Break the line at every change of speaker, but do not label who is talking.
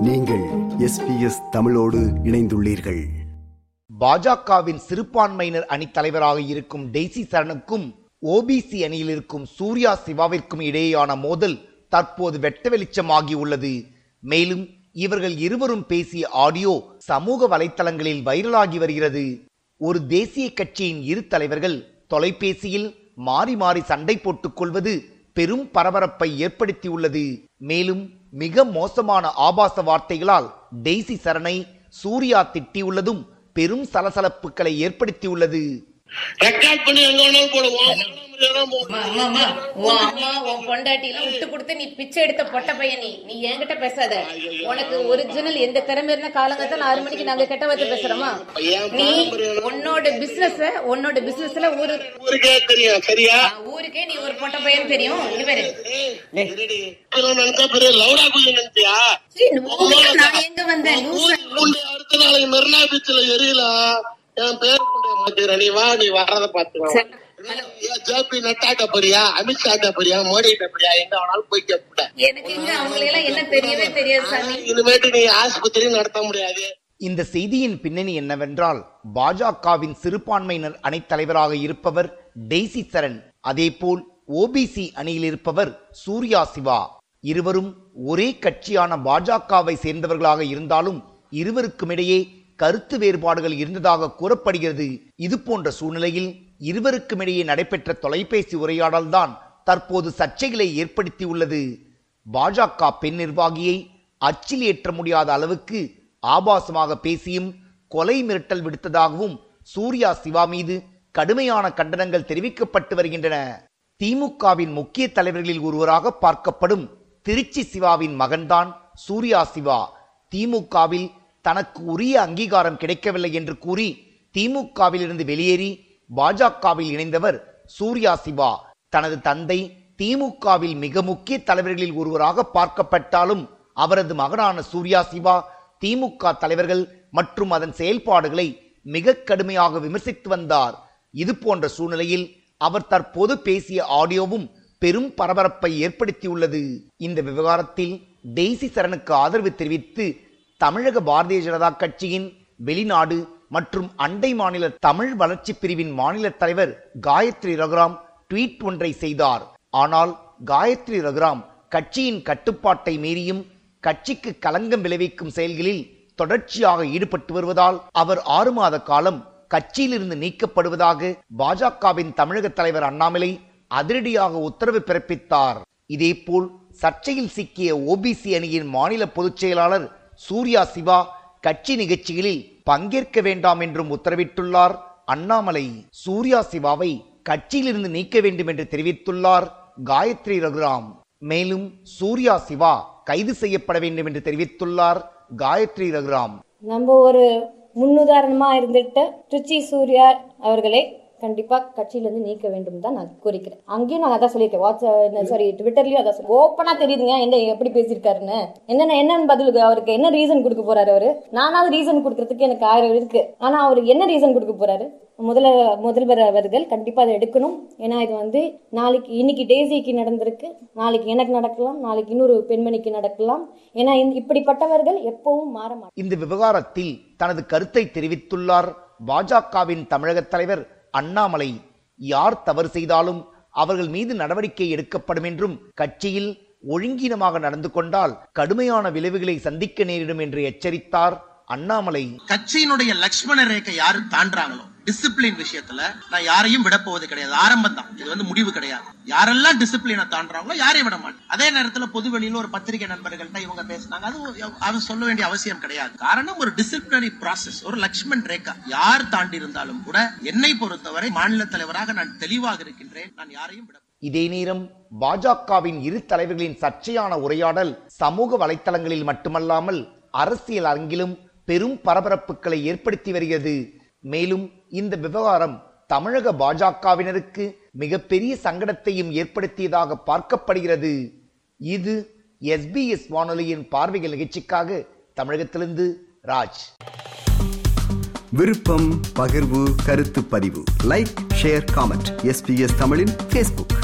நீங்கள் எஸ்பிஎஸ் தமிழோடு இணைந்துள்ளீர்கள்.
பாஜகவின் சிறுபான்மையினர் அணி தலைவராக இருக்கும் டெய்சி சரணுக்கும் ஓபிசி அணியில் இருக்கும் சூர்யா சிவாவிற்கும் இடையேயான மோதல் தற்போது வெட்ட வெளிச்சமாகி உள்ளது. மேலும் இவர்கள் இருவரும் பேசிய ஆடியோ சமூக வலைத்தளங்களில் வைரலாகி வருகிறது. ஒரு தேசிய கட்சியின் இரு தலைவர்கள் தொலைபேசியில் மாறி மாறி சண்டை போட்டுக் கொள்வது பெரும் பரபரப்பை ஏற்படுத்தியுள்ளது. மேலும் மிக மோசமான ஆபாச வார்த்தைகளால் டெய்சி சரணை சூர்யா திட்டியுள்ளதும் பெரும் சலசலப்புகளை ஏற்படுத்தியுள்ளது.
ரெக்கார்ட் பண்ணி எங்க வேணாலும் போடுவோம்.
உன் அம்மா உன் பொண்டாட்டி எல்லாம் விட்டு கொடுத்து நீ பிச்சை எடுத்த பொட்ட பையன் நீ. நீ என்கிட்ட பேசாத. உனக்கு ஒரிஜினல் எந்த திறமை இருந்தா காலங்கத்தான் ஆறு மணிக்கு நாங்க கெட்ட வார்த்தை பேசுறோமா? நீ உன்னோட பிசினஸ் உன்னோட பிசினஸ்ல ஒரு
ஊருக்கே தெரியும் சரியா?
ஊருக்கே நீ ஒரு பொட்ட பையன் தெரியும். இங்க பாரு. நான் எங்க வந்தேன்?
அடுத்த நாளைக்கு மெரினா பீச்ல எரியல என் பேர் குண்டைய மாத்திர நீ வா நீ வர்றத பாத்துக்கலாம். ஜேபி நட்டாட்ட போறியா? அமித்ஷாட்ட போறியா? மோடி போறியா? எங்க வேணாலும் போய் கேட்ப
எனக்கு இங்க அவங்களை எல்லாம் என்ன தெரியவே தெரியாது சாமி.
இனிமேட்டு நீ ஆஸ்பத்திரி நடத்த முடியாது.
இந்த செய்தியின் பின்னணி என்னவென்றால் பாஜகவின் சிறுபான்மையினர் அணித் தலைவராக இருப்பவர் டெய்சி சரண். அதேபோல் ஓபிசி அணியில் இருப்பவர் சூர்யா சிவா. இருவரும் ஒரே கட்சியான பாஜகவை சேர்ந்தவர்களாக இருந்தாலும் இருவருக்கும் இடையே கருத்து வேறுபாடுகள் இருந்ததாக கூறப்படுகிறது. இது போன்ற சூழ்நிலையில் இருவருக்கும் இடையே நடைபெற்ற தொலைபேசி உரையாடல்தான் தற்போது சர்ச்சைகளை ஏற்படுத்தியுள்ளது. பாஜக பெண் நிர்வாகியை அச்சில் ஏற்ற முடியாத அளவுக்கு ஆபாசமாக பேசியும் கொலை மிரட்டல் விடுத்ததாகவும் சூர்யா சிவா மீது கடுமையான கண்டனங்கள் தெரிவிக்கப்பட்டு வருகின்றன. திமுகவின் முக்கிய தலைவர்களில் ஒருவராக பார்க்கப்படும் திருச்சி சிவாவின் மகன்தான் சூர்யா சிவா. திமுகவில் தனக்கு உரிய அங்கீகாரம் கிடைக்கவில்லை என்று கூறி திமுகவில் இருந்து வெளியேறி பாஜகவில் இணைந்தவர் சூர்யா சிவா. தனது தந்தை திமுகவில் மிக முக்கிய தலைவர்களில் ஒருவராக பார்க்கப்பட்டாலும் அவரது மகனான சூர்யா சிவா திமுக தலைவர்கள் மற்றும் அதன் செயல்பாடுகளை மிக கடுமையாக விமர்சித்து வந்தார். இது போன்ற சூழ்நிலையில் அவர் தற்போது பேசிய ஆடியோவும் பெரும் பரபரப்பை ஏற்படுத்தியுள்ளது. இந்த விவகாரத்தில் டெய்சி சரணுக்கு ஆதரவு தெரிவித்து தமிழக பாரதிய ஜனதா கட்சியின் வெளிநாடு மற்றும் அண்டை மாநில தமிழ் வளர்ச்சி பிரிவின் மாநில தலைவர் காயத்ரி ரகுராம் ட்வீட் ஒன்றை செய்தார். ஆனால் காயத்ரி ரகுராம் கட்சியின் கட்டுப்பாட்டை மீறியும் கட்சிக்கு களங்கம் விளைவிக்கும் செயல்களில் தொடர்ச்சியாக ஈடுபட்டு வருவதால் அவர் ஆறு மாத காலம் கட்சியிலிருந்து நீக்கப்படுவதாக பாஜகவின் தமிழக தலைவர் அண்ணாமலை அதிரடியாக உத்தரவு பிறப்பித்தார். இதேபோல் சர்ச்சையில் சிக்கிய ஓபிசி அணியின் மாநில பொதுச் செயலாளர் சூர்யா சிவா கட்சி நிகழ்ச்சிகளில் பங்கேற்க வேண்டாம் என்றும் உத்தரவிட்டுள்ளார். அண்ணாமலை சூர்யா சிவாவை கட்சியிலிருந்து நீக்க வேண்டும் என்று தெரிவித்துள்ளார். காயத்ரி ரகுராம். மேலும் சூர்யா சிவா கைது செய்யப்பட வேண்டும் என்று தெரிவித்துள்ளார். காயத்ரி ரகுராம்.
நம்ம ஒரு முன்னுதாரணமா இருந்துட்டு திருச்சி சூர்யா அவர்களை கண்டிப்பா கட்சியிலேருந்து நீக்க வேண்டும் தான் நான் கோரிக்கிறேன் அங்கேயும் நான் அதான் சொல்லியிருக்கேன். வாட்ஸ்அப் சாரி ட்விட்டர்லயும் அதான் சொல்லி ஓப்பனா தெரியுதுங்க. என்ன எப்படி பேசியிருக்காருன்னு. என்னென்ன என்னன்னு பதில் அவருக்கு என்ன ரீசன் கொடுக்க போறாரு அவரு? நானாவது ரீசன் கொடுக்கறதுக்கு எனக்கு ஆயிரம் இருக்கு. ஆனா அவரு என்ன ரீசன் கொடுக்க போறாரு? முதல முதல்வர் அவர்கள் கண்டிப்பா அதை எடுக்கணும். ஏன்னா இது வந்து நாளைக்கு இன்னைக்கு டேசிக்கு நடந்திருக்கு. நாளைக்கு எனக்கு நடக்கலாம். நாளைக்கு இன்னொரு பெண்மணிக்கு நடக்கலாம். ஏன்னா இப்படிப்பட்டவர்கள் எப்பவும் மாற மாட்டார்
இந்த விவகாரத்தில் தனது கருத்தை தெரிவித்துள்ளார் பாஜகவின் தமிழக தலைவர் அண்ணாமலை யார் தவறு செய்தாலும் அவர்கள் மீது நடவடிக்கை எடுக்கப்படும் என்றும் கட்சியில் ஒழுங்கீனமாக நடந்து கொண்டால் கடுமையான விளைவுகளை சந்திக்க நேரிடும் என்று எச்சரித்தார் அண்ணாமலை.
கட்சியினுடைய லட்சுமண ரேகை யாரு தாண்டாங்களோ டிசிப்ளின் விஷயத்துல நான் யாரையும் விட போவது கிடையாது. ஆரம்பம் தான் இது வந்து முடிவு கிடையாது. யாரெல்லாம் டிசிப்ளினை தாண்டாங்களோ யாரையும் விட மாட்டேன். அதே நேரத்துல பொதுவெளியில ஒரு பத்திரிகை நண்பர்கள்ட்ட இவங்க பேசினாங்க. அது அது சொல்ல வேண்டிய அவசியம் கிடையாது. காரணம் ஒரு டிசிப்ளினரி ப்ராசஸ் ஒரு லக்ஷ்மண் ரேகா. யார் தாண்டி இருந்தாலும் கூட என்னை பொறுத்தவரை மாநில தலைவராக நான் தெளிவாக இருக்கின்றேன். நான் யாரையும் விட
இதே நேரம் பாஜகவின் இரு தலைவர்களின் சர்ச்சையான உரையாடல் சமூக வலைத்தளங்களில் மட்டுமல்லாமல் அரசியல் அரங்கிலும் பெரும் பரபரப்புகளை ஏற்படுத்தி வருகிறது. மேலும் இந்த விவகாரம் தமிழக பாஜகவினருக்கு மிகப்பெரிய சங்கடத்தையும் ஏற்படுத்தியதாக பார்க்கப்படுகிறது. இது எஸ்பிஎஸ் வானொலியின் பார்வைகள் நிகழ்ச்சிக்காக தமிழகத்திலிருந்து ராஜ்.
விருப்பம் பகிர்வு கருத்து பதிவு. லைக் ஷேர் காமெண்ட் எஸ்பிஎஸ் தமிழின் பேஸ்புக்